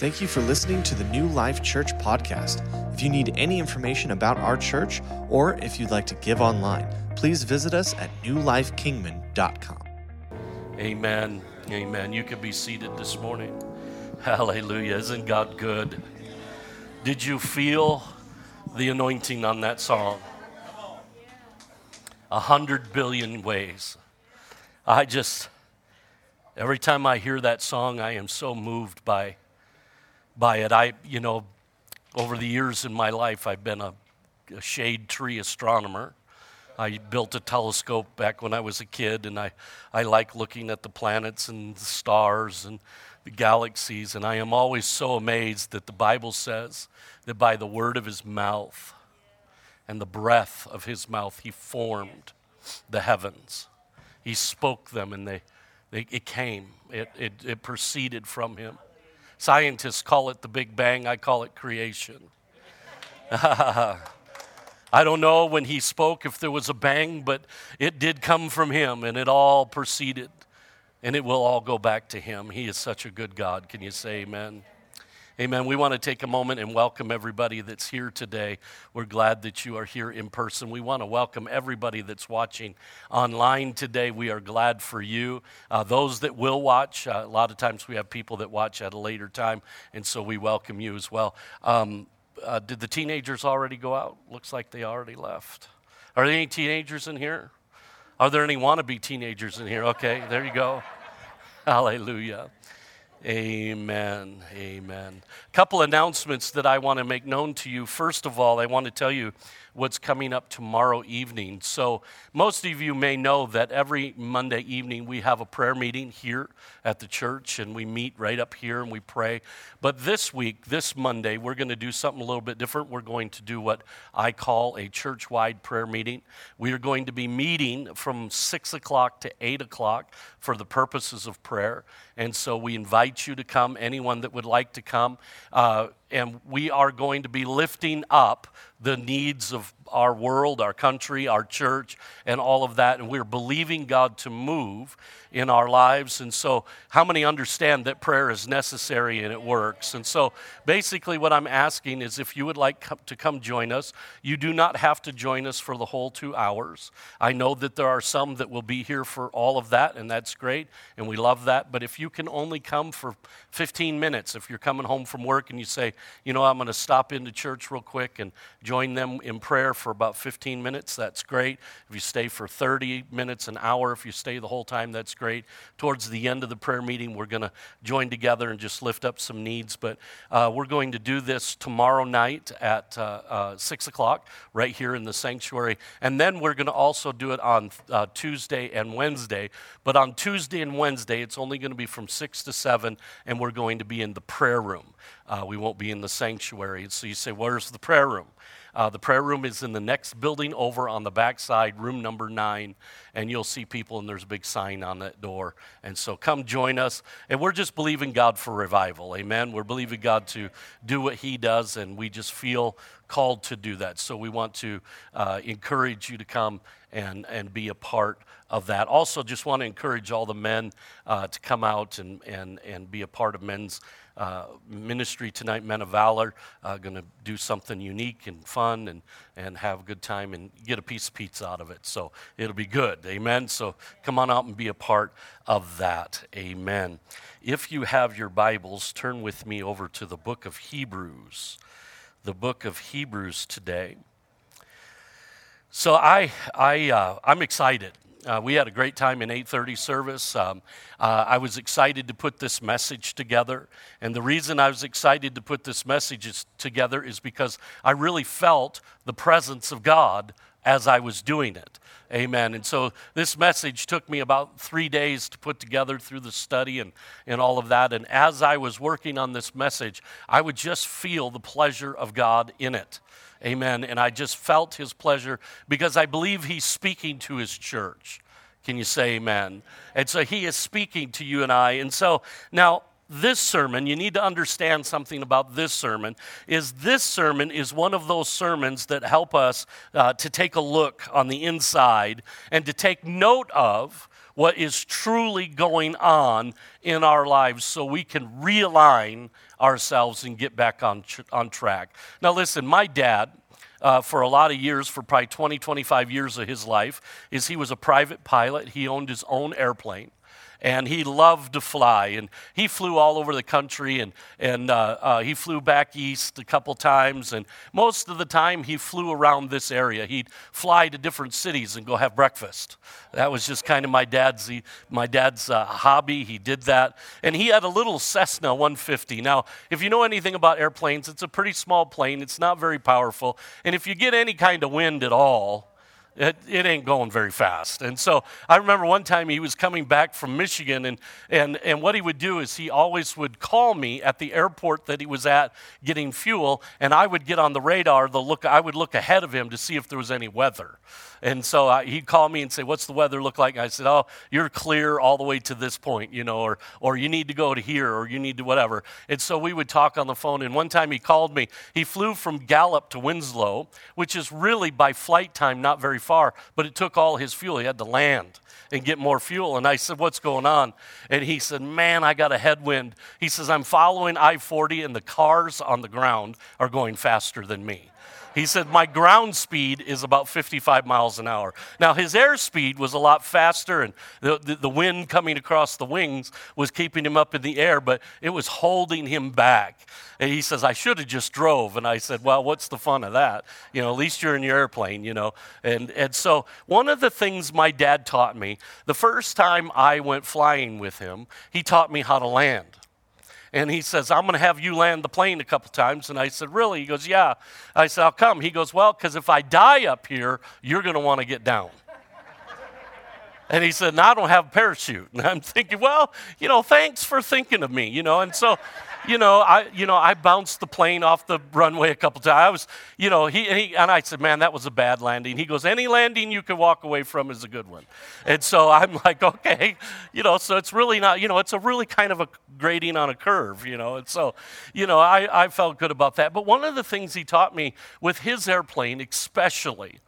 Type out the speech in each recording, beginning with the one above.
Thank you for listening to the New Life Church podcast. If you need any information about our church or if you'd like to give online, please visit us at newlifekingman.com. Amen. Amen. You can be seated this morning. Hallelujah. Isn't God good? Did you feel the anointing on that song? A hundred billion ways. I just, every time I hear that song, I am so moved by by it. I, you know, over the years in my life, I've been a, a shade tree astronomer. I built a telescope back when I was a kid, and I, I like looking at the planets and the stars and the galaxies. And I am always so amazed that the Bible says that by the word of his mouth and the breath of his mouth, he formed the heavens. He spoke them, and they, they, it came, it, it, it proceeded from him. Scientists call it the Big Bang, I call it creation. I don't know when he spoke if there was a bang, but it did come from him and it all proceeded and it will all go back to him. He is such a good God. Can you say amen? Amen. We want to take a moment and welcome everybody that's here today. We're glad that you are here in person. We want to welcome everybody that's watching online today. We are glad for you. Uh, those that will watch, uh, a lot of times we have people that watch at a later time, and so we welcome you as well. Um, uh, did the teenagers already go out? Looks like they already left. Are there any teenagers in here? Are there any wannabe teenagers in here? Okay, there you go. Hallelujah. Amen. Amen. A couple announcements that I want to make known to you. First of all, I want to tell you what's coming up tomorrow evening. So, most of you may know that every Monday evening we have a prayer meeting here at the church and we meet right up here and we pray. But this week, this Monday, we're going to do something a little bit different. We're going to do what I call a church wide prayer meeting. We are going to be meeting from 6 o'clock to 8 o'clock for the purposes of prayer. And so we invite you to come, anyone that would like to come. Uh, and we are going to be lifting up the needs of our world, our country, our church, and all of that. And we're believing God to move in our lives. And so, how many understand that prayer is necessary and it works? And so, basically, what I'm asking is if you would like to come join us, you do not have to join us for the whole two hours. I know that there are some that will be here for all of that, and that's great, and we love that. But if you can only come for 15 minutes, if you're coming home from work and you say, you know, I'm going to stop into church real quick and join them in prayer for about 15 minutes, that's great. If you stay for 30 minutes, an hour, if you stay the whole time, that's great. Towards the end of the prayer meeting, we're going to join together and just lift up some needs. But uh, we're going to do this tomorrow night at uh, uh, 6 o'clock right here in the sanctuary. And then we're going to also do it on uh, Tuesday and Wednesday. But on Tuesday and Wednesday, it's only going to be from 6 to 7, and we're going to be in the prayer room. Uh, we won't be in the sanctuary. So you say, Where's the prayer room? Uh, the prayer room is in the next building over on the back side, room number nine, and you'll see people, and there's a big sign on that door. And so come join us. And we're just believing God for revival. Amen. We're believing God to do what He does, and we just feel called to do that. So we want to uh, encourage you to come and, and be a part of that. Also, just want to encourage all the men uh, to come out and, and, and be a part of men's uh, ministry tonight, Men of Valor, uh, going to do something unique and fun and, and have a good time and get a piece of pizza out of it. So it'll be good. Amen. So come on out and be a part of that. Amen. If you have your Bibles, turn with me over to the book of Hebrews. The book of Hebrews today. So I, I, uh, I'm excited. Uh, we had a great time in 8:30 service. Um, uh, I was excited to put this message together, and the reason I was excited to put this message together is because I really felt the presence of God as I was doing it. Amen. And so this message took me about three days to put together through the study and, and all of that. And as I was working on this message, I would just feel the pleasure of God in it. Amen. And I just felt his pleasure because I believe he's speaking to his church. Can you say amen? And so he is speaking to you and I. And so now, this sermon, you need to understand something about this sermon, is this sermon is one of those sermons that help us uh, to take a look on the inside and to take note of what is truly going on in our lives so we can realign ourselves and get back on, tr- on track. Now, listen, my dad, uh, for a lot of years, for probably 20, 25 years of his life, is he was a private pilot. He owned his own airplane and he loved to fly. And he flew all over the country, and, and uh, uh, he flew back east a couple times. And most of the time, he flew around this area. He'd fly to different cities and go have breakfast. That was just kind of my dad's, my dad's uh, hobby. He did that. And he had a little Cessna 150. Now, if you know anything about airplanes, it's a pretty small plane, it's not very powerful. And if you get any kind of wind at all, it, it ain't going very fast. And so I remember one time he was coming back from Michigan, and, and, and what he would do is he always would call me at the airport that he was at getting fuel, and I would get on the radar. The look, I would look ahead of him to see if there was any weather. And so I, he'd call me and say, What's the weather look like? And I said, Oh, you're clear all the way to this point, you know, or, or you need to go to here, or you need to whatever. And so we would talk on the phone. And one time he called me. He flew from Gallup to Winslow, which is really by flight time not very far, but it took all his fuel. He had to land and get more fuel. And I said, What's going on? And he said, Man, I got a headwind. He says, I'm following I 40, and the cars on the ground are going faster than me. He said, My ground speed is about 55 miles an hour. Now, his airspeed was a lot faster, and the, the, the, wind coming across the wings was keeping him up in the air, but it was holding him back. And he says, I should have just drove. And I said, Well, what's the fun of that? You know, at least you're in your airplane, you know. And, and so, one of the things my dad taught me, the first time I went flying with him, he taught me how to land and he says, I'm going to have you land the plane a couple times. And I said, Really? He goes, Yeah. I said, I'll come. He goes, Well, because if I die up here, you're going to want to get down. And he said, No, I don't have a parachute. And I'm thinking, Well, you know, thanks for thinking of me, you know. And so you know, I, you know, I bounced the plane off the runway a couple times. I was, you know, he, he, and I said, man, that was a bad landing. He goes, any landing you can walk away from is a good one. And so I'm like, okay, you know, so it's really not, you know, it's a really kind of a grading on a curve, you know. And so, you know, I, I felt good about that. But one of the things he taught me with his airplane, especially,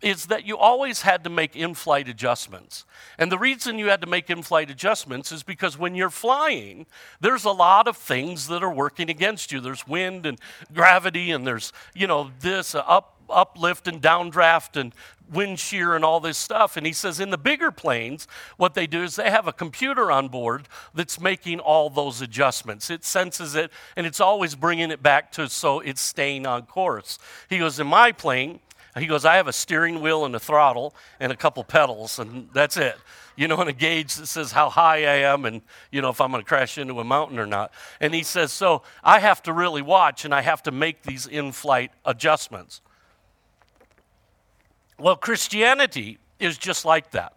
is that you always had to make in flight adjustments. And the reason you had to make in flight adjustments is because when you're flying, there's a lot of things that are working against you. There's wind and gravity, and there's, you know, this uh, up, uplift and downdraft and wind shear and all this stuff. And he says in the bigger planes, what they do is they have a computer on board that's making all those adjustments. It senses it and it's always bringing it back to so it's staying on course. He goes, In my plane, he goes, I have a steering wheel and a throttle and a couple pedals, and that's it. You know, and a gauge that says how high I am and, you know, if I'm going to crash into a mountain or not. And he says, so I have to really watch and I have to make these in flight adjustments. Well, Christianity is just like that.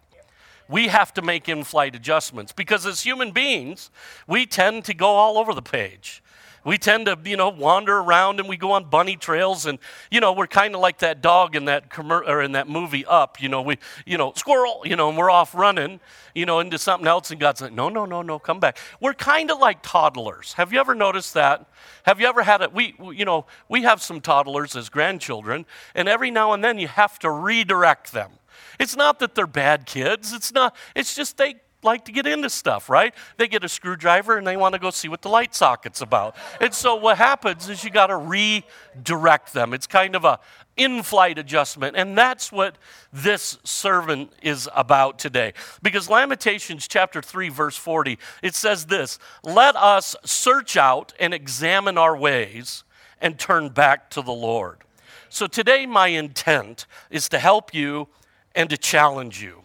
We have to make in flight adjustments because as human beings, we tend to go all over the page. We tend to, you know, wander around and we go on bunny trails and, you know, we're kind of like that dog in that or in that movie Up, you know, we, you know, squirrel, you know, and we're off running, you know, into something else and God's like, no, no, no, no, come back. We're kind of like toddlers. Have you ever noticed that? Have you ever had it? We, you know, we have some toddlers as grandchildren and every now and then you have to redirect them. It's not that they're bad kids. It's not, it's just they like to get into stuff, right? They get a screwdriver and they want to go see what the light socket's about. And so what happens is you got to redirect them. It's kind of a in-flight adjustment and that's what this servant is about today because lamentations chapter 3 verse 40 it says this let us search out and examine our ways and turn back to the lord so today my intent is to help you and to challenge you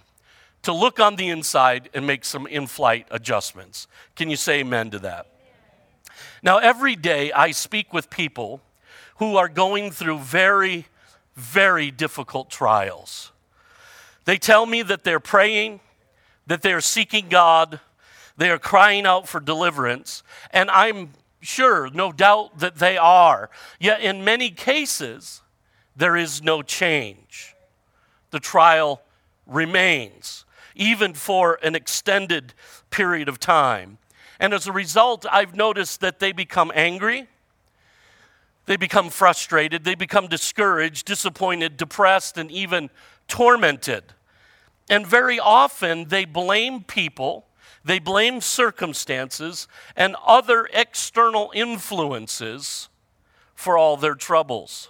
to look on the inside and make some in flight adjustments. Can you say amen to that? Now, every day I speak with people who are going through very, very difficult trials. They tell me that they're praying, that they're seeking God, they are crying out for deliverance, and I'm sure, no doubt, that they are. Yet, in many cases, there is no change. The trial remains even for an extended period of time. And as a result, I've noticed that they become angry, they become frustrated, they become discouraged, disappointed, depressed, and even tormented. And very often they blame people, they blame circumstances and other external influences for all their troubles.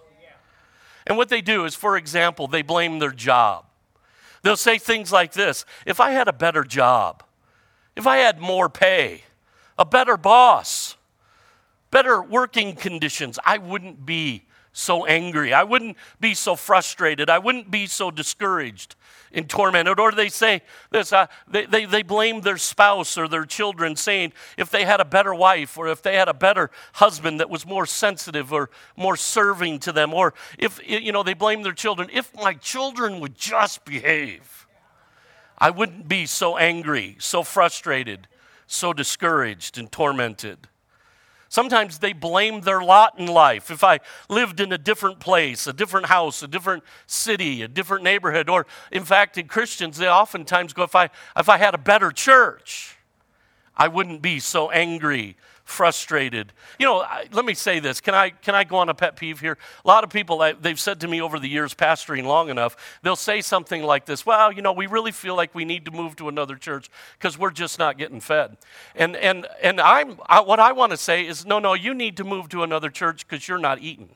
And what they do is, for example, they blame their job. They'll say things like this If I had a better job, if I had more pay, a better boss, better working conditions, I wouldn't be so angry. I wouldn't be so frustrated. I wouldn't be so discouraged and tormented. Or they say this, uh, they, they, they blame their spouse or their children, saying if they had a better wife or if they had a better husband that was more sensitive or more serving to them, or if, you know, they blame their children, if my children would just behave, I wouldn't be so angry, so frustrated, so discouraged and tormented. Sometimes they blame their lot in life. If I lived in a different place, a different house, a different city, a different neighborhood, or in fact, in Christians, they oftentimes go, if I, if I had a better church, I wouldn't be so angry frustrated. You know, let me say this. Can I, can I go on a pet peeve here? A lot of people, they've said to me over the years, pastoring long enough, they'll say something like this Well, you know, we really feel like we need to move to another church because we're just not getting fed. And, and, and I'm, I, what I want to say is, no, no, you need to move to another church because you're not eating.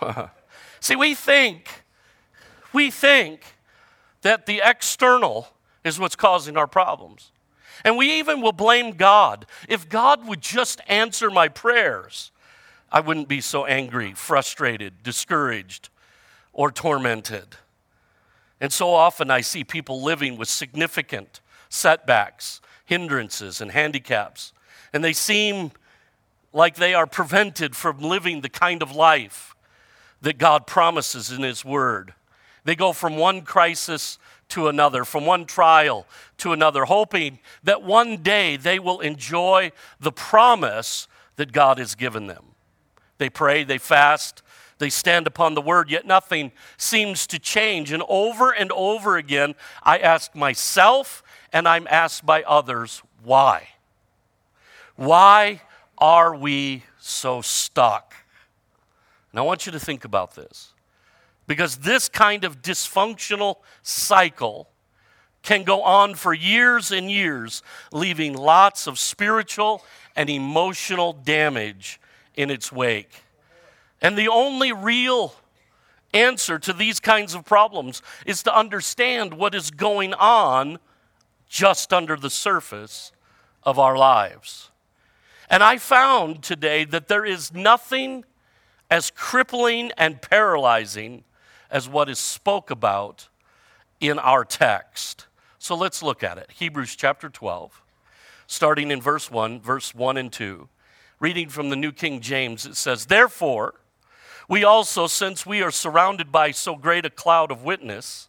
See, we think, we think that the external is what's causing our problems. And we even will blame God. If God would just answer my prayers, I wouldn't be so angry, frustrated, discouraged, or tormented. And so often I see people living with significant setbacks, hindrances, and handicaps. And they seem like they are prevented from living the kind of life that God promises in His Word. They go from one crisis to another, from one trial to another, hoping that one day they will enjoy the promise that God has given them. They pray, they fast, they stand upon the word, yet nothing seems to change. And over and over again, I ask myself and I'm asked by others, why? Why are we so stuck? And I want you to think about this. Because this kind of dysfunctional cycle can go on for years and years, leaving lots of spiritual and emotional damage in its wake. And the only real answer to these kinds of problems is to understand what is going on just under the surface of our lives. And I found today that there is nothing as crippling and paralyzing as what is spoke about in our text. So let's look at it. Hebrews chapter 12, starting in verse 1, verse 1 and 2. Reading from the New King James, it says, Therefore, we also, since we are surrounded by so great a cloud of witness,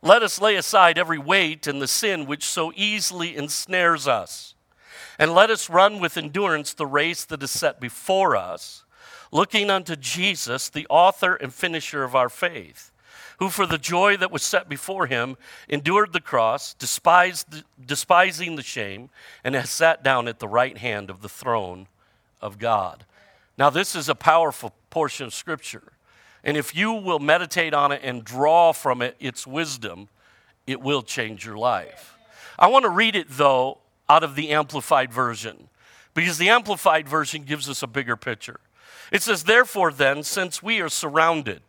let us lay aside every weight and the sin which so easily ensnares us. And let us run with endurance the race that is set before us looking unto Jesus, the author and finisher of our faith, who for the joy that was set before him endured the cross, despised, despising the shame, and has sat down at the right hand of the throne of God. Now, this is a powerful portion of Scripture. And if you will meditate on it and draw from it its wisdom, it will change your life. I want to read it, though, out of the Amplified Version, because the Amplified Version gives us a bigger picture. It says, Therefore, then, since we are surrounded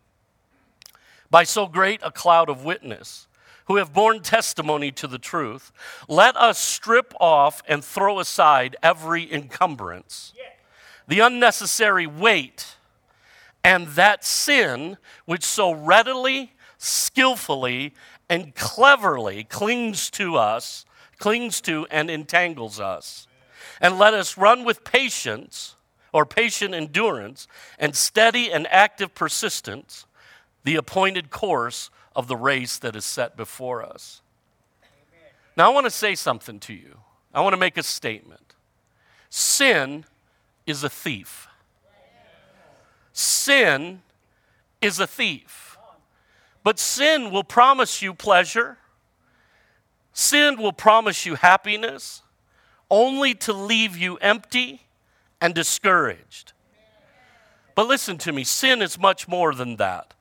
by so great a cloud of witness, who have borne testimony to the truth, let us strip off and throw aside every encumbrance, the unnecessary weight, and that sin which so readily, skillfully, and cleverly clings to us, clings to and entangles us. And let us run with patience or patient endurance and steady and active persistence the appointed course of the race that is set before us. Amen. Now, I want to say something to you. I want to make a statement. Sin is a thief. Sin is a thief. But sin will promise you pleasure. Sin will promise you happiness only to leave you empty and discouraged. But listen to me sin is much more than that.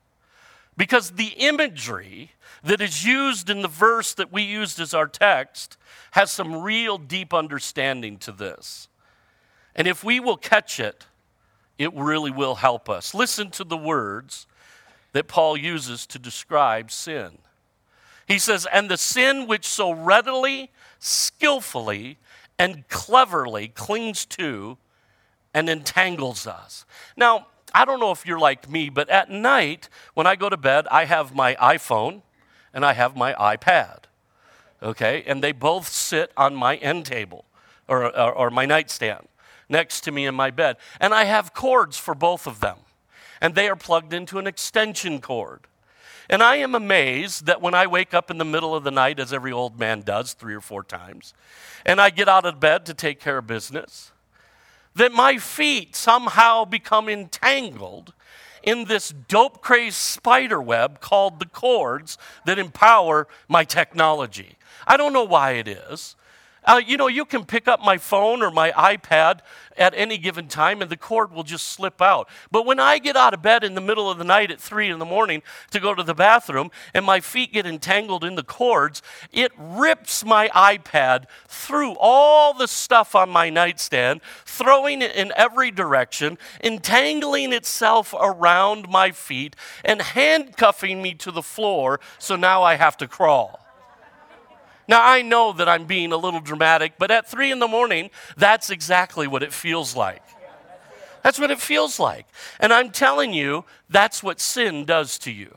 Because the imagery that is used in the verse that we used as our text has some real deep understanding to this. And if we will catch it, it really will help us. Listen to the words that Paul uses to describe sin. He says, And the sin which so readily, skillfully, and cleverly clings to and entangles us. Now, I don't know if you're like me, but at night, when I go to bed, I have my iPhone and I have my iPad. Okay? And they both sit on my end table or, or, or my nightstand next to me in my bed. And I have cords for both of them. And they are plugged into an extension cord. And I am amazed that when I wake up in the middle of the night, as every old man does three or four times, and I get out of bed to take care of business, that my feet somehow become entangled in this dope crazed spider web called the cords that empower my technology. I don't know why it is. Uh, you know, you can pick up my phone or my iPad at any given time and the cord will just slip out. But when I get out of bed in the middle of the night at three in the morning to go to the bathroom and my feet get entangled in the cords, it rips my iPad through all the stuff on my nightstand, throwing it in every direction, entangling itself around my feet, and handcuffing me to the floor so now I have to crawl. Now, I know that I'm being a little dramatic, but at three in the morning, that's exactly what it feels like. That's what it feels like. And I'm telling you, that's what sin does to you.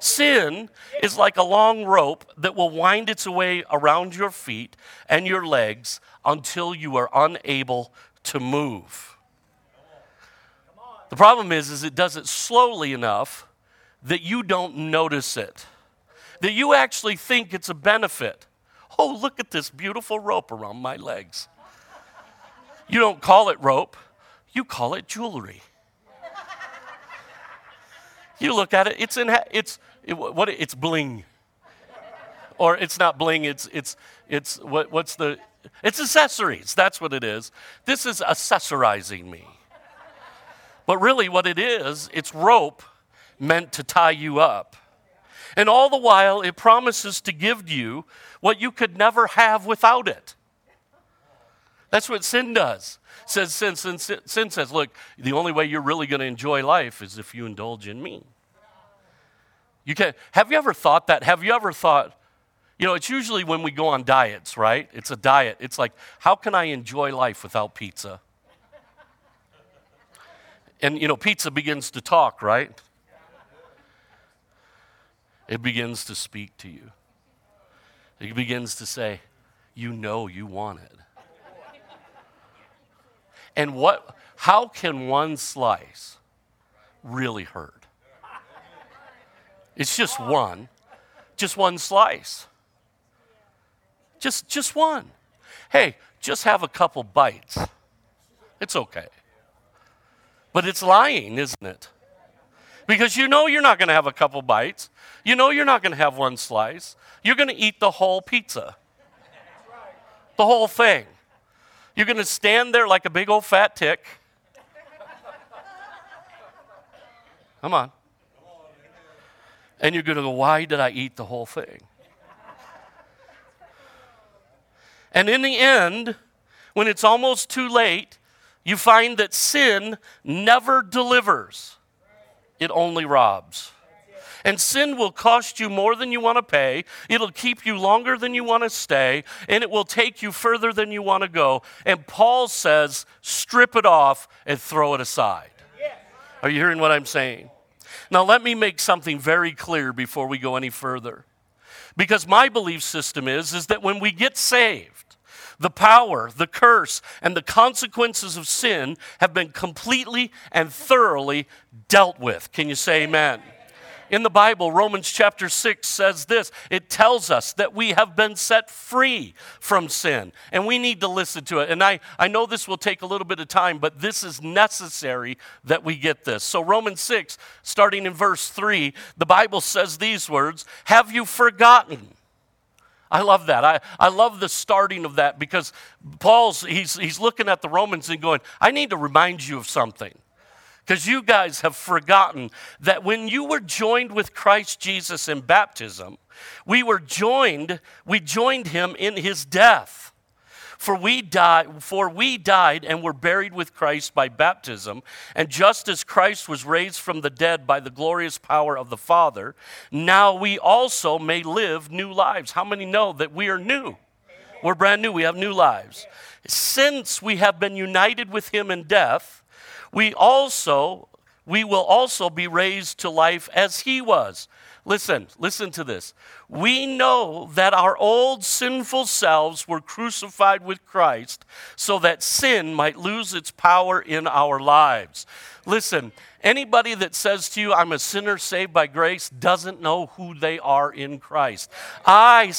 Sin is like a long rope that will wind its way around your feet and your legs until you are unable to move. The problem is, is it does it slowly enough that you don't notice it that you actually think it's a benefit. Oh, look at this beautiful rope around my legs. You don't call it rope, you call it jewelry. You look at it, it's in it's it, what it's bling. Or it's not bling, it's it's it's what what's the it's accessories. That's what it is. This is accessorizing me. But really what it is, it's rope meant to tie you up. And all the while, it promises to give you what you could never have without it. That's what sin does. Says sin, sin, sin says, look, the only way you're really going to enjoy life is if you indulge in me. You can have you ever thought that? Have you ever thought, you know, it's usually when we go on diets, right? It's a diet. It's like, how can I enjoy life without pizza? And you know, pizza begins to talk, right? It begins to speak to you. It begins to say, You know you want it. And what, how can one slice really hurt? It's just one, just one slice. Just, just one. Hey, just have a couple bites. It's okay. But it's lying, isn't it? Because you know you're not going to have a couple bites. You know you're not going to have one slice. You're going to eat the whole pizza, the whole thing. You're going to stand there like a big old fat tick. Come on. And you're going to go, why did I eat the whole thing? And in the end, when it's almost too late, you find that sin never delivers it only robs. And sin will cost you more than you want to pay. It'll keep you longer than you want to stay. And it will take you further than you want to go. And Paul says, strip it off and throw it aside. Are you hearing what I'm saying? Now, let me make something very clear before we go any further. Because my belief system is, is that when we get saved, the power, the curse, and the consequences of sin have been completely and thoroughly dealt with. Can you say amen? In the Bible, Romans chapter 6 says this it tells us that we have been set free from sin, and we need to listen to it. And I, I know this will take a little bit of time, but this is necessary that we get this. So, Romans 6, starting in verse 3, the Bible says these words Have you forgotten? I love that. I, I love the starting of that because Paul's, he's, he's looking at the Romans and going, I need to remind you of something. Because you guys have forgotten that when you were joined with Christ Jesus in baptism, we were joined, we joined him in his death. For we died, for we died and were buried with Christ by baptism, and just as Christ was raised from the dead by the glorious power of the Father, now we also may live new lives. How many know that we are new? We're brand new. We have new lives. Since we have been united with him in death, we also we will also be raised to life as he was. Listen, listen to this. We know that our old sinful selves were crucified with Christ so that sin might lose its power in our lives. Listen, Anybody that says to you, I'm a sinner saved by grace, doesn't know who they are in Christ. I,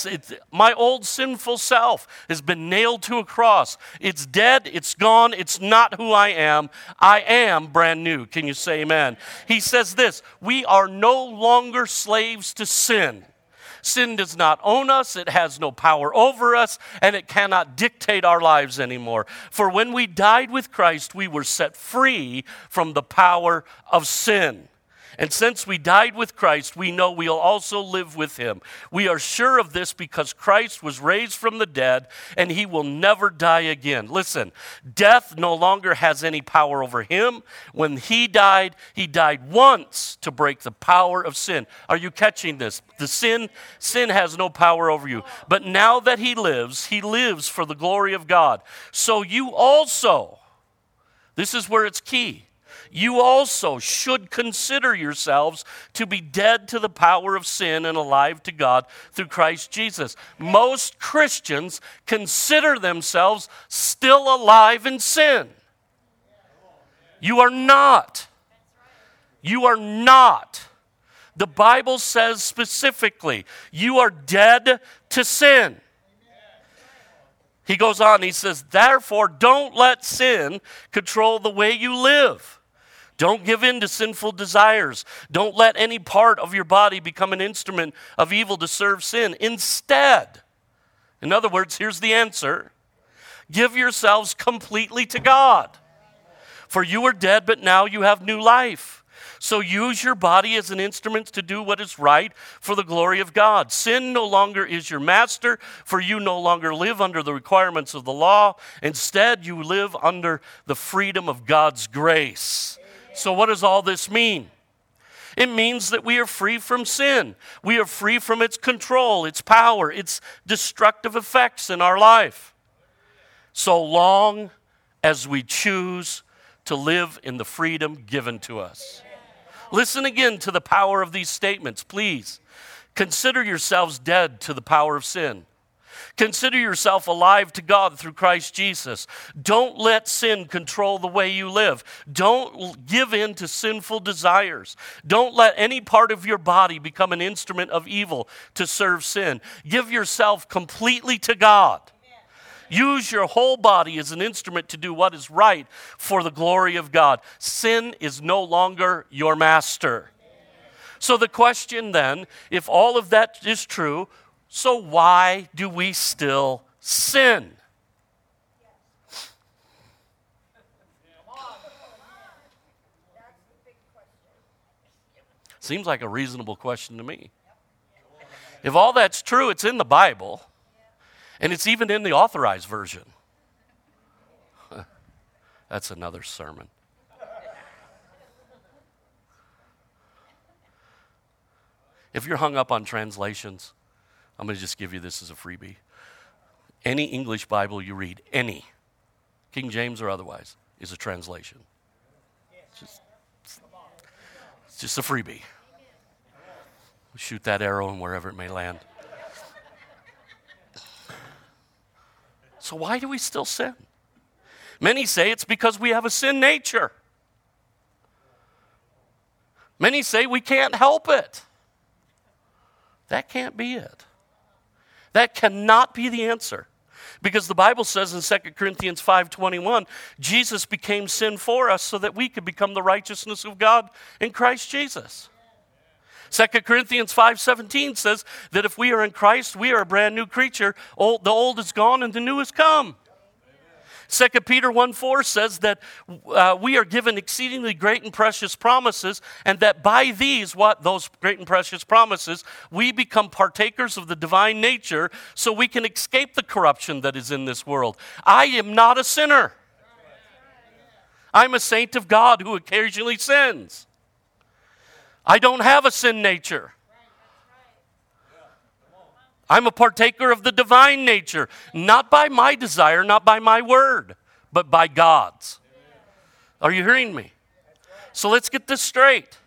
my old sinful self has been nailed to a cross. It's dead, it's gone, it's not who I am. I am brand new. Can you say amen? He says this We are no longer slaves to sin. Sin does not own us, it has no power over us, and it cannot dictate our lives anymore. For when we died with Christ, we were set free from the power of sin. And since we died with Christ, we know we'll also live with him. We are sure of this because Christ was raised from the dead and he will never die again. Listen, death no longer has any power over him. When he died, he died once to break the power of sin. Are you catching this? The sin sin has no power over you. But now that he lives, he lives for the glory of God. So you also this is where it's key you also should consider yourselves to be dead to the power of sin and alive to God through Christ Jesus. Most Christians consider themselves still alive in sin. You are not. You are not. The Bible says specifically, you are dead to sin. He goes on, he says, Therefore, don't let sin control the way you live. Don't give in to sinful desires. Don't let any part of your body become an instrument of evil to serve sin. Instead, in other words, here's the answer give yourselves completely to God. For you were dead, but now you have new life. So use your body as an instrument to do what is right for the glory of God. Sin no longer is your master, for you no longer live under the requirements of the law. Instead, you live under the freedom of God's grace. So, what does all this mean? It means that we are free from sin. We are free from its control, its power, its destructive effects in our life. So long as we choose to live in the freedom given to us. Listen again to the power of these statements, please. Consider yourselves dead to the power of sin. Consider yourself alive to God through Christ Jesus. Don't let sin control the way you live. Don't give in to sinful desires. Don't let any part of your body become an instrument of evil to serve sin. Give yourself completely to God. Use your whole body as an instrument to do what is right for the glory of God. Sin is no longer your master. So, the question then, if all of that is true, so, why do we still sin? Seems like a reasonable question to me. If all that's true, it's in the Bible, and it's even in the authorized version. That's another sermon. If you're hung up on translations, I'm going to just give you this as a freebie. Any English Bible you read, any, King James or otherwise, is a translation. It's just, it's just a freebie. Shoot that arrow and wherever it may land. So, why do we still sin? Many say it's because we have a sin nature. Many say we can't help it. That can't be it. That cannot be the answer. Because the Bible says in 2 Corinthians 5:21, Jesus became sin for us so that we could become the righteousness of God in Christ Jesus. 2 Corinthians 5:17 says that if we are in Christ, we are a brand new creature. Old, the old is gone and the new has come. 2 Peter 1 4 says that uh, we are given exceedingly great and precious promises, and that by these, what? Those great and precious promises, we become partakers of the divine nature so we can escape the corruption that is in this world. I am not a sinner. I'm a saint of God who occasionally sins. I don't have a sin nature. I'm a partaker of the divine nature, not by my desire, not by my word, but by God's. Are you hearing me? So let's get this straight.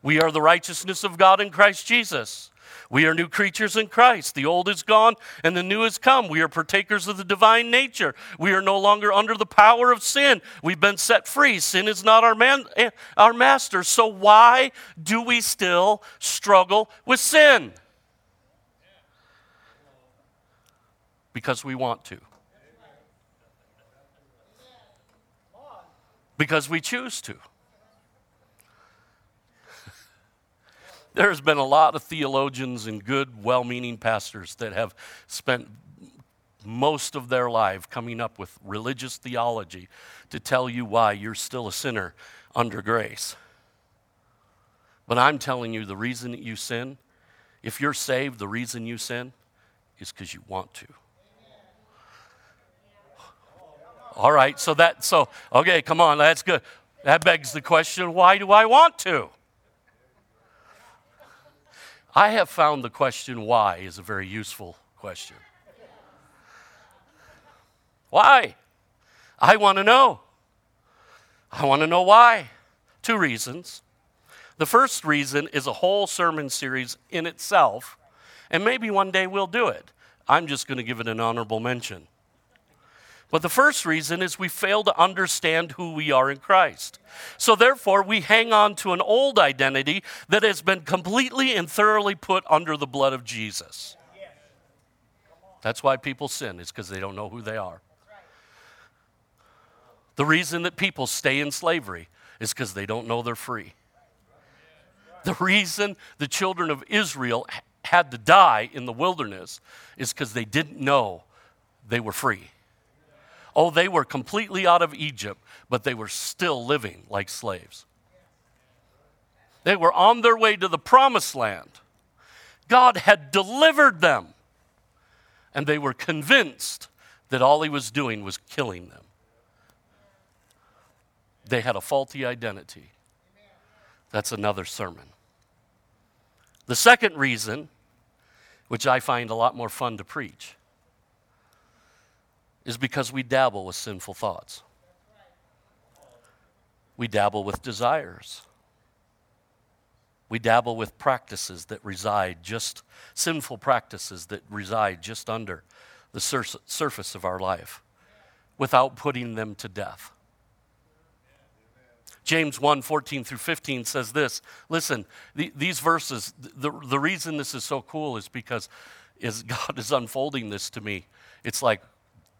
We are the righteousness of God in Christ Jesus. We are new creatures in Christ. The old is gone and the new has come. We are partakers of the divine nature. We are no longer under the power of sin. We've been set free. Sin is not our man, eh, our master. So why do we still struggle with sin? Because we want to. Because we choose to. There's been a lot of theologians and good, well meaning pastors that have spent most of their life coming up with religious theology to tell you why you're still a sinner under grace. But I'm telling you, the reason that you sin, if you're saved, the reason you sin is because you want to. All right, so that, so, okay, come on, that's good. That begs the question why do I want to? I have found the question why is a very useful question. Why? I want to know. I want to know why. Two reasons. The first reason is a whole sermon series in itself, and maybe one day we'll do it. I'm just going to give it an honorable mention. But the first reason is we fail to understand who we are in Christ. So therefore, we hang on to an old identity that has been completely and thoroughly put under the blood of Jesus. That's why people sin, is because they don't know who they are. The reason that people stay in slavery is because they don't know they're free. The reason the children of Israel had to die in the wilderness is because they didn't know they were free. Oh, they were completely out of Egypt, but they were still living like slaves. They were on their way to the promised land. God had delivered them, and they were convinced that all he was doing was killing them. They had a faulty identity. That's another sermon. The second reason, which I find a lot more fun to preach, is because we dabble with sinful thoughts. We dabble with desires. We dabble with practices that reside just, sinful practices that reside just under the sur- surface of our life without putting them to death. James 1 14 through 15 says this. Listen, the, these verses, the, the reason this is so cool is because is God is unfolding this to me. It's like,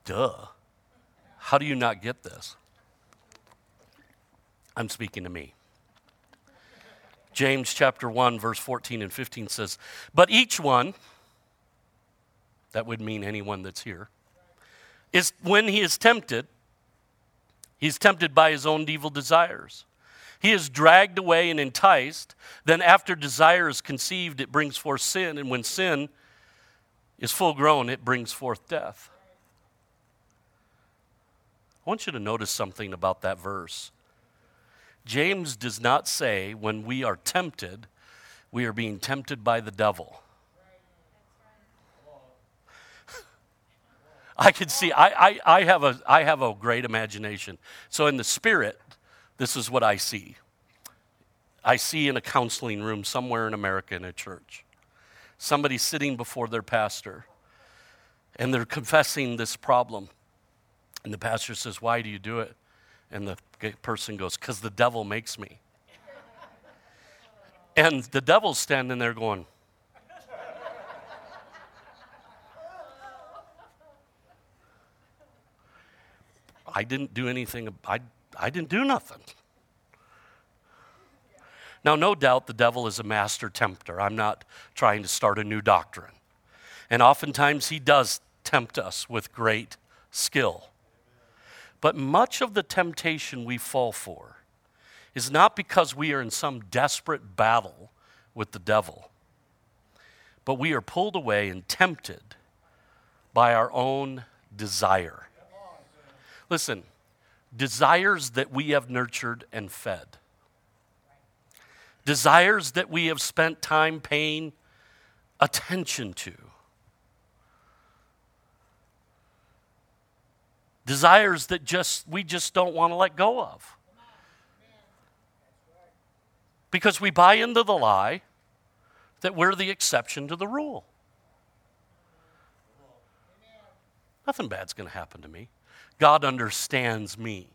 Duh. How do you not get this? I'm speaking to me. James chapter 1, verse 14 and 15 says, But each one, that would mean anyone that's here, is when he is tempted, he's tempted by his own evil desires. He is dragged away and enticed. Then, after desire is conceived, it brings forth sin. And when sin is full grown, it brings forth death. I want you to notice something about that verse. James does not say when we are tempted, we are being tempted by the devil. I can see, I, I, I, have a, I have a great imagination. So, in the spirit, this is what I see. I see in a counseling room somewhere in America in a church somebody sitting before their pastor and they're confessing this problem. And the pastor says, Why do you do it? And the person goes, Because the devil makes me. And the devil's standing there going, I didn't do anything, I, I didn't do nothing. Now, no doubt the devil is a master tempter. I'm not trying to start a new doctrine. And oftentimes he does tempt us with great skill. But much of the temptation we fall for is not because we are in some desperate battle with the devil, but we are pulled away and tempted by our own desire. Listen, desires that we have nurtured and fed, desires that we have spent time paying attention to. Desires that just we just don't want to let go of. Because we buy into the lie that we're the exception to the rule. Nothing bad's going to happen to me. God understands me.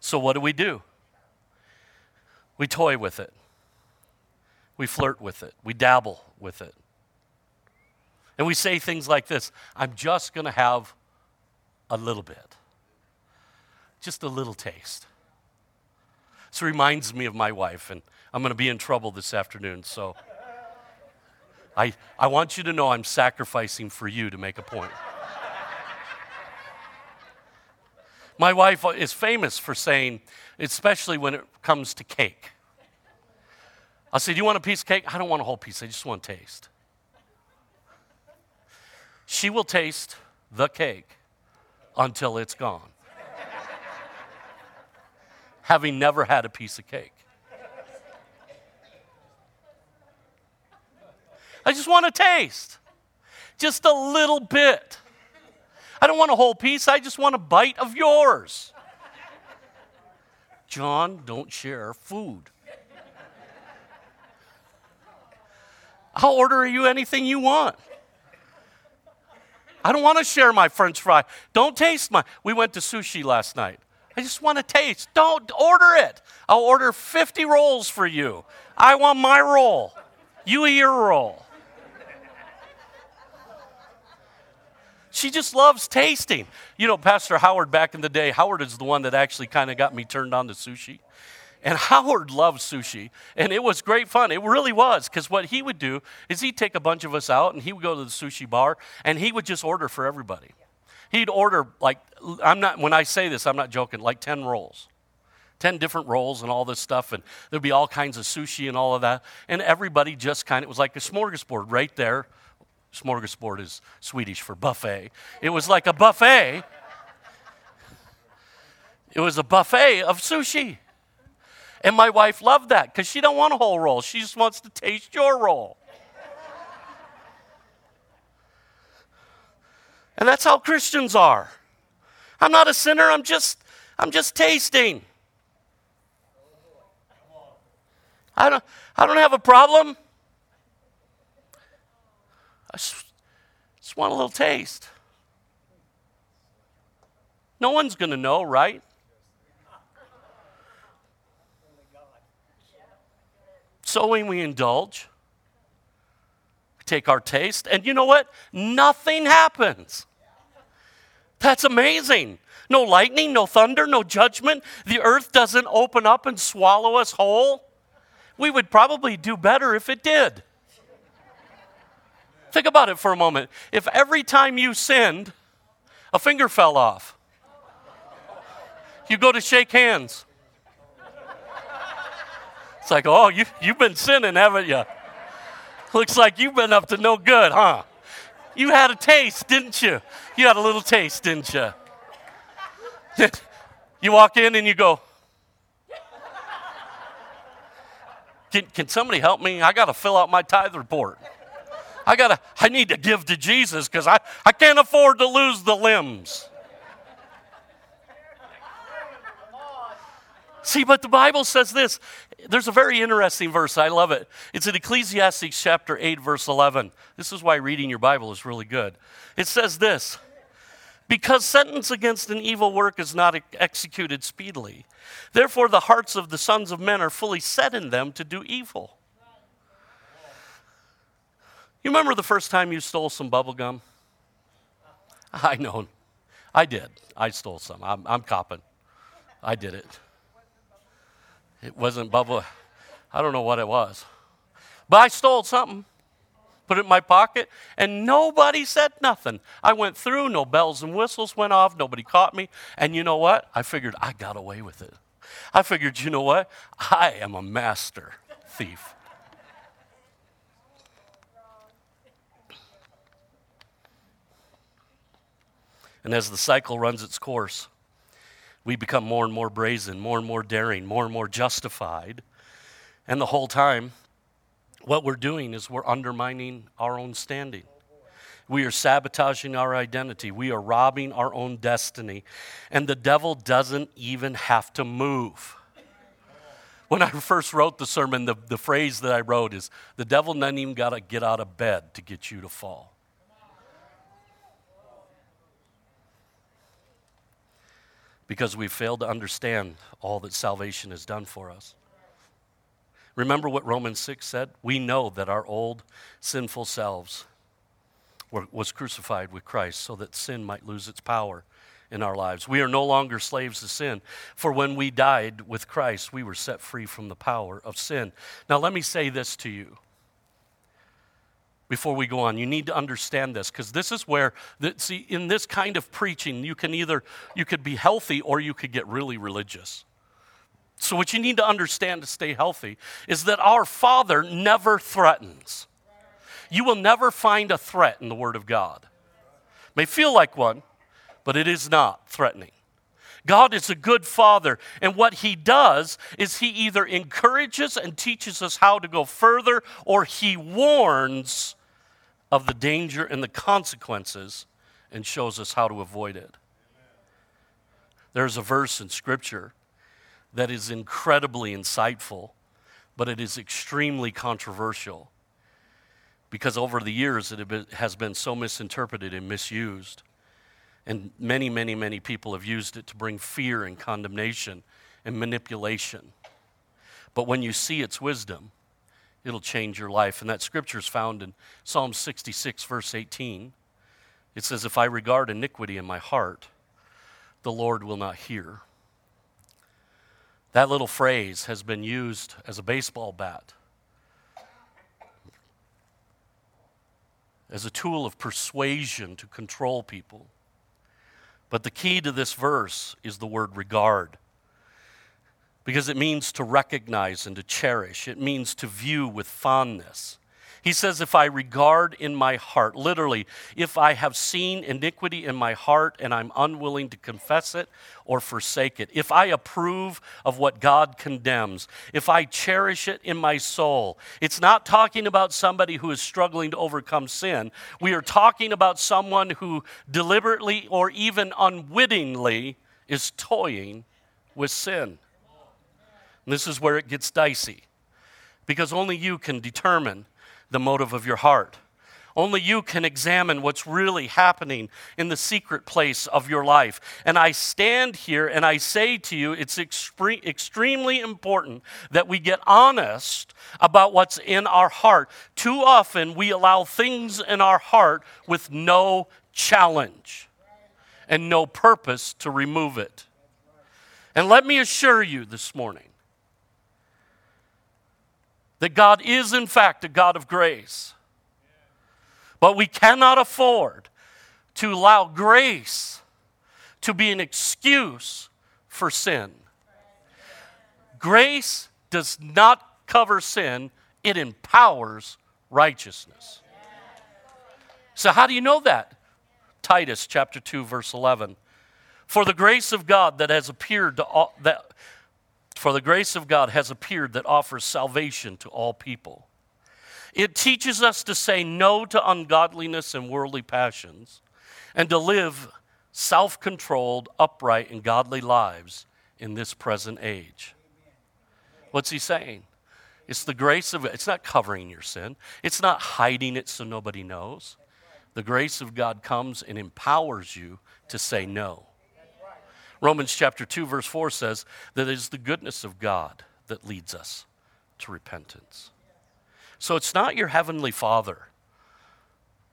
So, what do we do? We toy with it, we flirt with it, we dabble with it. And we say things like this I'm just going to have a little bit, just a little taste. This reminds me of my wife, and I'm going to be in trouble this afternoon, so I, I want you to know I'm sacrificing for you to make a point. My wife is famous for saying, especially when it comes to cake. I say, Do you want a piece of cake? I don't want a whole piece, I just want taste. She will taste the cake until it's gone, having never had a piece of cake. I just want a taste, just a little bit. I don't want a whole piece, I just want a bite of yours. John, don't share food. I'll order you anything you want. I don't want to share my french fry. Don't taste my. We went to sushi last night. I just want to taste. Don't order it. I'll order 50 rolls for you. I want my roll. You eat your roll. She just loves tasting. You know, Pastor Howard back in the day, Howard is the one that actually kind of got me turned on to sushi. And Howard loved sushi, and it was great fun. It really was, because what he would do is he'd take a bunch of us out, and he would go to the sushi bar, and he would just order for everybody. He'd order like I'm not when I say this, I'm not joking, like 10 rolls. 10 different rolls and all this stuff, and there'd be all kinds of sushi and all of that. And everybody just kind of, it was like a smorgasbord right there Smorgasbord is Swedish for buffet. It was like a buffet. It was a buffet of sushi. And my wife loved that because she don't want a whole roll. She just wants to taste your roll. And that's how Christians are. I'm not a sinner, I'm just I'm just tasting. I don't I don't have a problem. I just, just want a little taste. No one's going to know, right? So when we indulge, we take our taste, and you know what? Nothing happens. That's amazing. No lightning, no thunder, no judgment. The earth doesn't open up and swallow us whole. We would probably do better if it did. Think about it for a moment. If every time you sinned, a finger fell off, you go to shake hands. It's like, oh, you, you've been sinning, haven't you? Looks like you've been up to no good, huh? You had a taste, didn't you? You had a little taste, didn't you? you walk in and you go, can, can somebody help me? I got to fill out my tithe report. I gotta, I need to give to Jesus because I, I can't afford to lose the limbs. See, but the Bible says this. There's a very interesting verse. I love it. It's in Ecclesiastes chapter 8, verse 11. This is why reading your Bible is really good. It says this Because sentence against an evil work is not executed speedily, therefore the hearts of the sons of men are fully set in them to do evil. You remember the first time you stole some bubble gum? I know. I did. I stole some. I'm, I'm copping. I did it. It wasn't bubble. I don't know what it was. But I stole something. put it in my pocket, and nobody said nothing. I went through, no bells and whistles went off, nobody caught me. And you know what? I figured I got away with it. I figured, you know what? I am a master thief. And as the cycle runs its course, we become more and more brazen, more and more daring, more and more justified. And the whole time, what we're doing is we're undermining our own standing. We are sabotaging our identity. We are robbing our own destiny. And the devil doesn't even have to move. When I first wrote the sermon, the, the phrase that I wrote is the devil doesn't even got to get out of bed to get you to fall. Because we failed to understand all that salvation has done for us. Remember what Romans 6 said? We know that our old sinful selves were, was crucified with Christ so that sin might lose its power in our lives. We are no longer slaves to sin, for when we died with Christ, we were set free from the power of sin. Now, let me say this to you before we go on. You need to understand this because this is where, the, see, in this kind of preaching, you can either, you could be healthy or you could get really religious. So, what you need to understand to stay healthy is that our Father never threatens. You will never find a threat in the Word of God. It may feel like one, but it is not threatening. God is a good father, and what he does is he either encourages and teaches us how to go further, or he warns of the danger and the consequences and shows us how to avoid it. There's a verse in Scripture that is incredibly insightful, but it is extremely controversial because over the years it has been so misinterpreted and misused. And many, many, many people have used it to bring fear and condemnation and manipulation. But when you see its wisdom, it'll change your life. And that scripture is found in Psalm 66, verse 18. It says, If I regard iniquity in my heart, the Lord will not hear. That little phrase has been used as a baseball bat, as a tool of persuasion to control people. But the key to this verse is the word regard. Because it means to recognize and to cherish, it means to view with fondness. He says, If I regard in my heart, literally, if I have seen iniquity in my heart and I'm unwilling to confess it or forsake it, if I approve of what God condemns, if I cherish it in my soul, it's not talking about somebody who is struggling to overcome sin. We are talking about someone who deliberately or even unwittingly is toying with sin. And this is where it gets dicey because only you can determine the motive of your heart. Only you can examine what's really happening in the secret place of your life. And I stand here and I say to you, it's extre- extremely important that we get honest about what's in our heart. Too often we allow things in our heart with no challenge and no purpose to remove it. And let me assure you this morning that God is, in fact, a God of grace. But we cannot afford to allow grace to be an excuse for sin. Grace does not cover sin, it empowers righteousness. So, how do you know that? Titus chapter 2, verse 11. For the grace of God that has appeared to all, that for the grace of God has appeared that offers salvation to all people. It teaches us to say no to ungodliness and worldly passions and to live self controlled, upright, and godly lives in this present age. What's he saying? It's the grace of it's not covering your sin. It's not hiding it so nobody knows. The grace of God comes and empowers you to say no. Romans chapter 2, verse 4 says that it is the goodness of God that leads us to repentance. So it's not your heavenly Father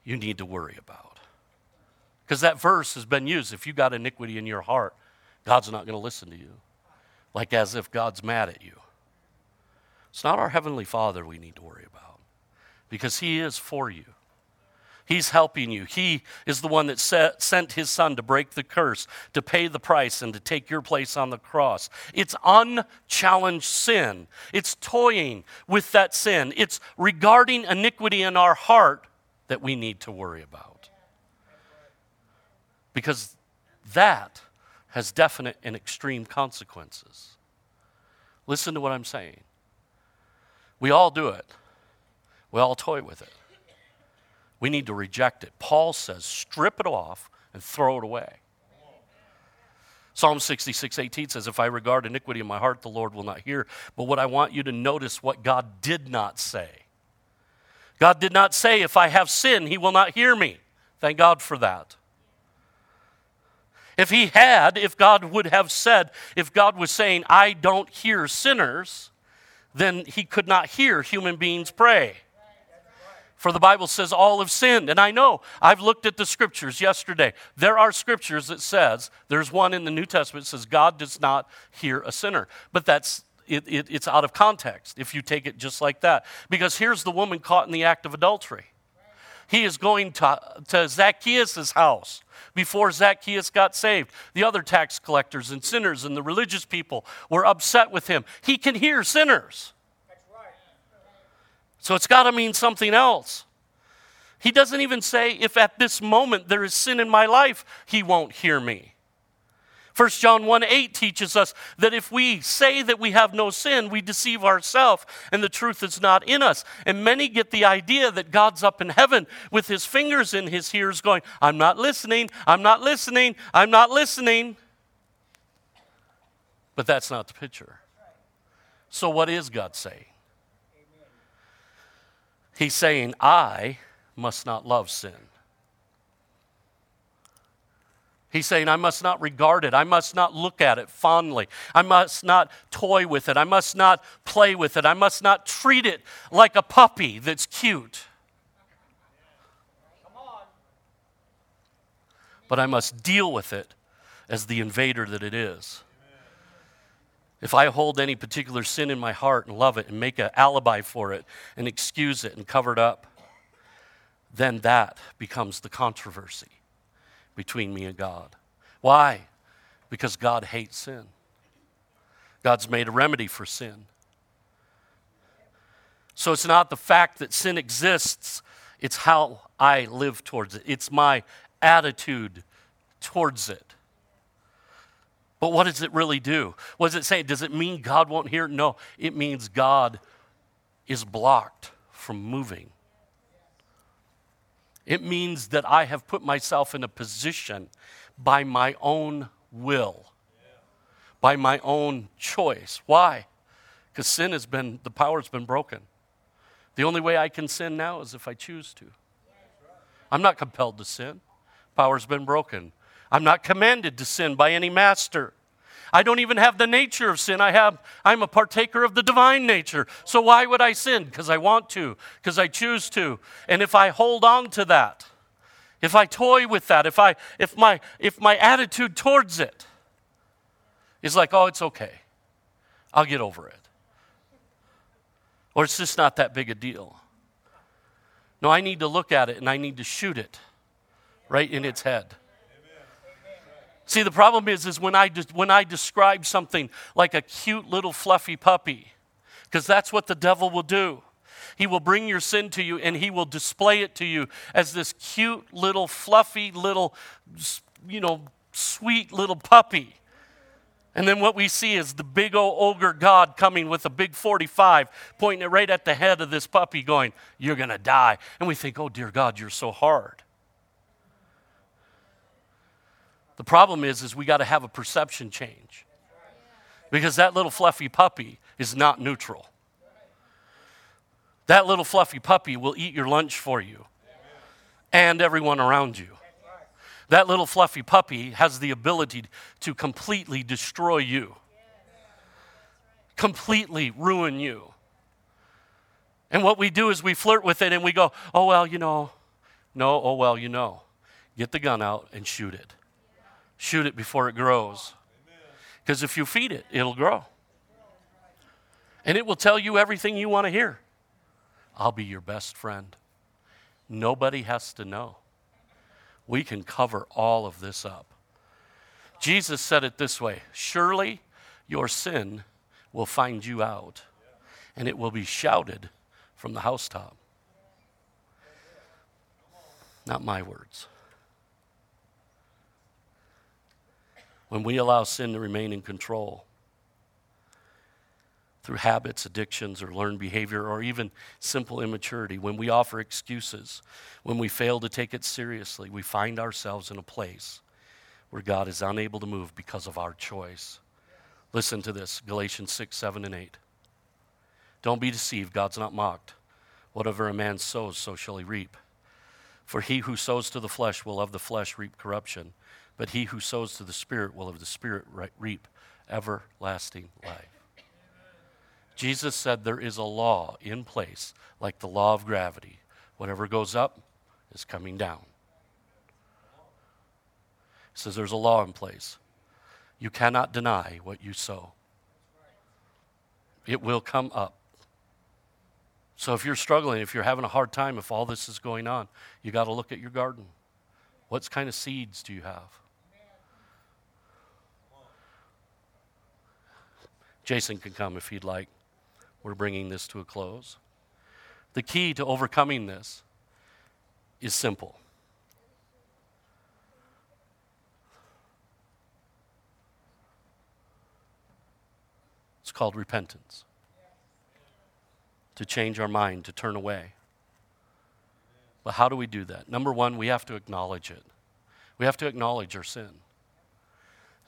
you need to worry about. Because that verse has been used. If you got iniquity in your heart, God's not going to listen to you. Like as if God's mad at you. It's not our heavenly Father we need to worry about. because He is for you. He's helping you. He is the one that set, sent his son to break the curse, to pay the price, and to take your place on the cross. It's unchallenged sin. It's toying with that sin. It's regarding iniquity in our heart that we need to worry about. Because that has definite and extreme consequences. Listen to what I'm saying. We all do it, we all toy with it. We need to reject it. Paul says, strip it off and throw it away. Psalm 66, 18 says, If I regard iniquity in my heart, the Lord will not hear. But what I want you to notice what God did not say. God did not say, If I have sin, he will not hear me. Thank God for that. If he had, if God would have said, if God was saying, I don't hear sinners, then he could not hear human beings pray. For the Bible says all have sinned. And I know, I've looked at the scriptures yesterday. There are scriptures that says, there's one in the New Testament that says God does not hear a sinner. But that's it, it, it's out of context if you take it just like that. Because here's the woman caught in the act of adultery. He is going to, to Zacchaeus' house before Zacchaeus got saved. The other tax collectors and sinners and the religious people were upset with him. He can hear sinners. So it's got to mean something else. He doesn't even say, if at this moment there is sin in my life, he won't hear me. 1 John 1 8 teaches us that if we say that we have no sin, we deceive ourselves and the truth is not in us. And many get the idea that God's up in heaven with his fingers in his ears going, I'm not listening, I'm not listening, I'm not listening. But that's not the picture. So, what is God saying? He's saying, I must not love sin. He's saying, I must not regard it. I must not look at it fondly. I must not toy with it. I must not play with it. I must not treat it like a puppy that's cute. But I must deal with it as the invader that it is. If I hold any particular sin in my heart and love it and make an alibi for it and excuse it and cover it up, then that becomes the controversy between me and God. Why? Because God hates sin. God's made a remedy for sin. So it's not the fact that sin exists, it's how I live towards it, it's my attitude towards it. But what does it really do? What does it say? Does it mean God won't hear? No, it means God is blocked from moving. It means that I have put myself in a position by my own will, by my own choice. Why? Because sin has been, the power's been broken. The only way I can sin now is if I choose to. I'm not compelled to sin. Power's been broken. I'm not commanded to sin by any master. I don't even have the nature of sin. I have I'm a partaker of the divine nature. So why would I sin? Because I want to, because I choose to. And if I hold on to that, if I toy with that, if I if my if my attitude towards it is like, "Oh, it's okay. I'll get over it." Or it's just not that big a deal. No, I need to look at it and I need to shoot it right in its head. See, the problem is, is when I, de- when I describe something like a cute little fluffy puppy, because that's what the devil will do. He will bring your sin to you and he will display it to you as this cute little fluffy little, you know, sweet little puppy. And then what we see is the big old ogre God coming with a big 45, pointing it right at the head of this puppy, going, You're going to die. And we think, Oh, dear God, you're so hard. The problem is, is we got to have a perception change. Because that little fluffy puppy is not neutral. That little fluffy puppy will eat your lunch for you and everyone around you. That little fluffy puppy has the ability to completely destroy you, completely ruin you. And what we do is we flirt with it and we go, oh, well, you know, no, oh, well, you know. Get the gun out and shoot it shoot it before it grows. Because if you feed it, it'll grow. And it will tell you everything you want to hear. I'll be your best friend. Nobody has to know. We can cover all of this up. Jesus said it this way Surely your sin will find you out, and it will be shouted from the housetop. Not my words. When we allow sin to remain in control, through habits, addictions, or learned behavior, or even simple immaturity, when we offer excuses, when we fail to take it seriously, we find ourselves in a place where God is unable to move because of our choice. Listen to this Galatians 6, 7, and 8. Don't be deceived, God's not mocked. Whatever a man sows, so shall he reap. For he who sows to the flesh will of the flesh reap corruption, but he who sows to the Spirit will of the Spirit reap everlasting life. Jesus said there is a law in place, like the law of gravity. Whatever goes up is coming down. He says there's a law in place. You cannot deny what you sow, it will come up. So if you're struggling, if you're having a hard time, if all this is going on, you got to look at your garden. What kind of seeds do you have? Jason can come if he'd like. We're bringing this to a close. The key to overcoming this is simple. It's called repentance. To change our mind, to turn away. But how do we do that? Number one, we have to acknowledge it. We have to acknowledge our sin.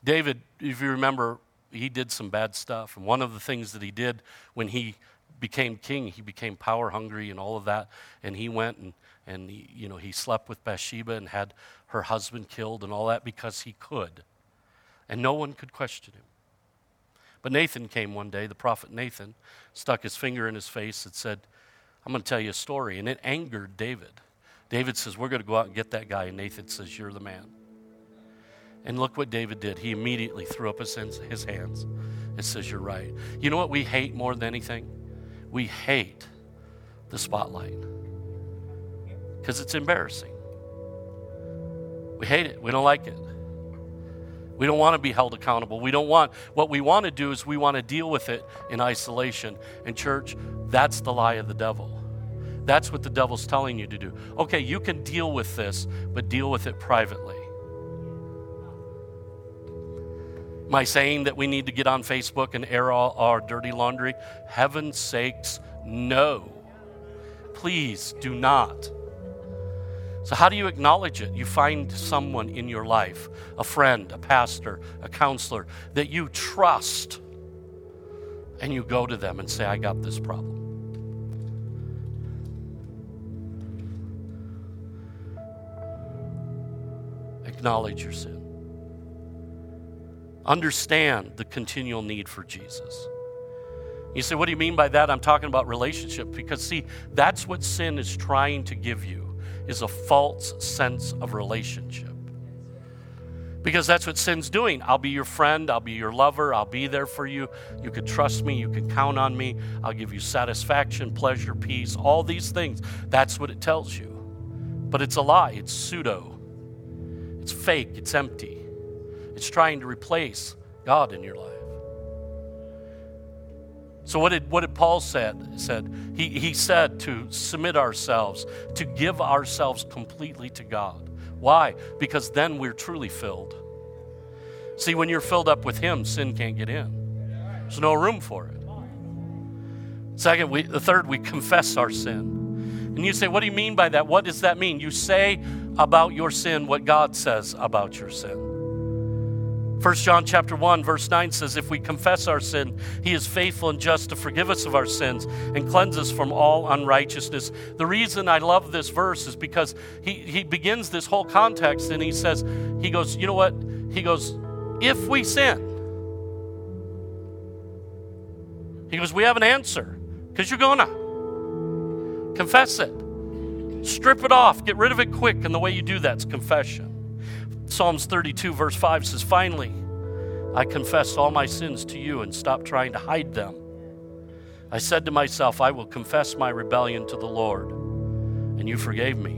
David, if you remember, he did some bad stuff. And one of the things that he did when he became king, he became power hungry and all of that. And he went and, and he, you know, he slept with Bathsheba and had her husband killed and all that because he could. And no one could question him. But Nathan came one day, the prophet Nathan, stuck his finger in his face and said, I'm going to tell you a story. And it angered David. David says, We're going to go out and get that guy. And Nathan says, You're the man. And look what David did. He immediately threw up his hands, and says, You're right. You know what we hate more than anything? We hate the spotlight because it's embarrassing. We hate it. We don't like it. We don't want to be held accountable. We don't want, what we want to do is we want to deal with it in isolation. And, church, that's the lie of the devil. That's what the devil's telling you to do. Okay, you can deal with this, but deal with it privately. I saying that we need to get on Facebook and air all our dirty laundry? Heaven's sakes, no. Please do not. So, how do you acknowledge it? You find someone in your life, a friend, a pastor, a counselor, that you trust, and you go to them and say, I got this problem. Acknowledge your sin. Understand the continual need for Jesus. You say, What do you mean by that? I'm talking about relationship because, see, that's what sin is trying to give you is a false sense of relationship. Because that's what sin's doing. I'll be your friend, I'll be your lover, I'll be there for you. You can trust me, you can count on me. I'll give you satisfaction, pleasure, peace, all these things. That's what it tells you. But it's a lie, it's pseudo, it's fake, it's empty. It's trying to replace God in your life. So what did what did Paul said said he he said to submit ourselves to give ourselves completely to God. Why? Because then we're truly filled. See, when you're filled up with Him, sin can't get in. There's no room for it. Second, we, the third, we confess our sin. And you say, what do you mean by that? What does that mean? You say about your sin what God says about your sin. 1 John chapter 1 verse 9 says if we confess our sin he is faithful and just to forgive us of our sins and cleanse us from all unrighteousness. The reason I love this verse is because he he begins this whole context and he says he goes you know what? He goes if we sin he goes we have an answer because you're going to confess it. Strip it off, get rid of it quick and the way you do that's confession. Psalms 32, verse 5 says, Finally, I confess all my sins to you and stop trying to hide them. I said to myself, I will confess my rebellion to the Lord, and you forgave me,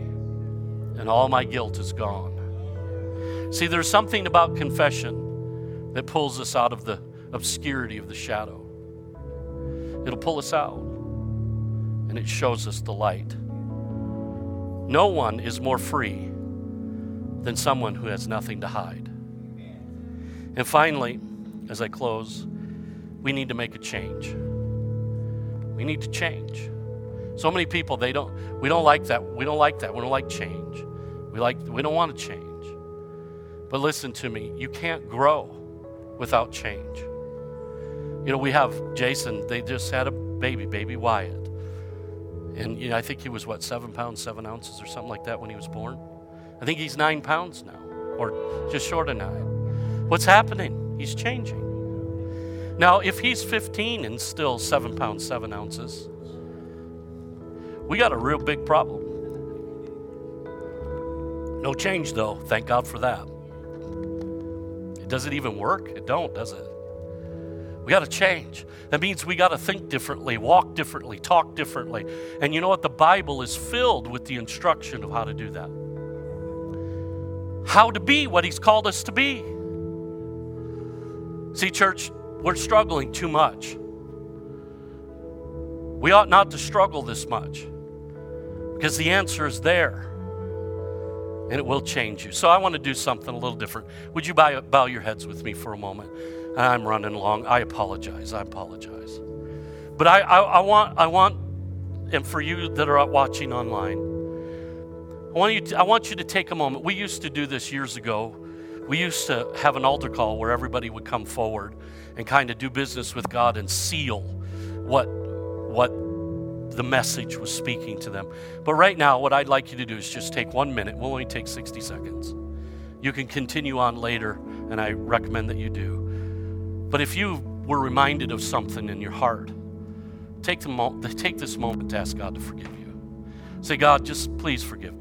and all my guilt is gone. See, there's something about confession that pulls us out of the obscurity of the shadow. It'll pull us out, and it shows us the light. No one is more free than someone who has nothing to hide. And finally, as I close, we need to make a change. We need to change. So many people they don't we don't like that. We don't like that. We don't like change. We like we don't want to change. But listen to me, you can't grow without change. You know, we have Jason, they just had a baby, baby Wyatt. And you know, I think he was what, seven pounds, seven ounces or something like that when he was born? I think he's nine pounds now, or just short of nine. What's happening? He's changing. Now, if he's 15 and still seven pounds, seven ounces, we got a real big problem. No change, though. Thank God for that. It Does it even work? It don't, does it? We got to change. That means we got to think differently, walk differently, talk differently. And you know what? The Bible is filled with the instruction of how to do that. How to be what He's called us to be. See, church, we're struggling too much. We ought not to struggle this much because the answer is there and it will change you. So I want to do something a little different. Would you bow, bow your heads with me for a moment? I'm running long. I apologize. I apologize. But I, I, I want, I want, and for you that are watching online, I want, you to, I want you to take a moment. We used to do this years ago. We used to have an altar call where everybody would come forward and kind of do business with God and seal what, what the message was speaking to them. But right now, what I'd like you to do is just take one minute. We'll only take 60 seconds. You can continue on later, and I recommend that you do. But if you were reminded of something in your heart, take, the mo- take this moment to ask God to forgive you. Say, God, just please forgive me.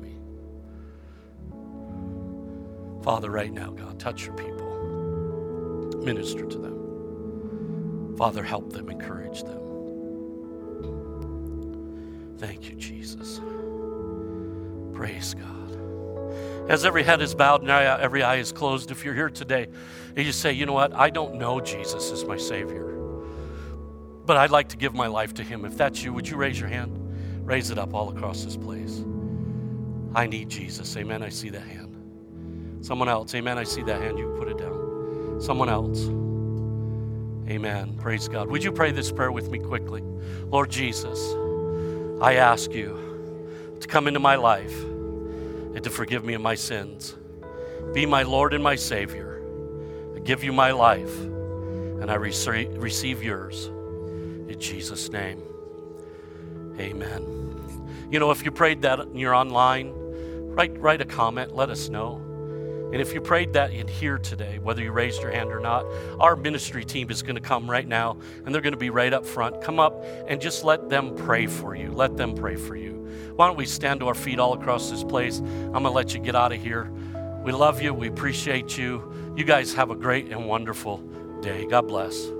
Father, right now, God, touch your people, minister to them. Father, help them, encourage them. Thank you, Jesus. Praise God. As every head is bowed and every eye is closed, if you're here today and you say, you know what, I don't know Jesus as my Savior, but I'd like to give my life to Him. If that's you, would you raise your hand? Raise it up all across this place. I need Jesus. Amen. I see that hand. Someone else. Amen. I see that hand. You put it down. Someone else. Amen. Praise God. Would you pray this prayer with me quickly? Lord Jesus, I ask you to come into my life and to forgive me of my sins. Be my Lord and my Savior. I give you my life and I receive yours. In Jesus' name, amen. You know, if you prayed that and you're online, write, write a comment, let us know. And if you prayed that in here today, whether you raised your hand or not, our ministry team is going to come right now and they're going to be right up front. Come up and just let them pray for you. Let them pray for you. Why don't we stand to our feet all across this place? I'm going to let you get out of here. We love you. We appreciate you. You guys have a great and wonderful day. God bless.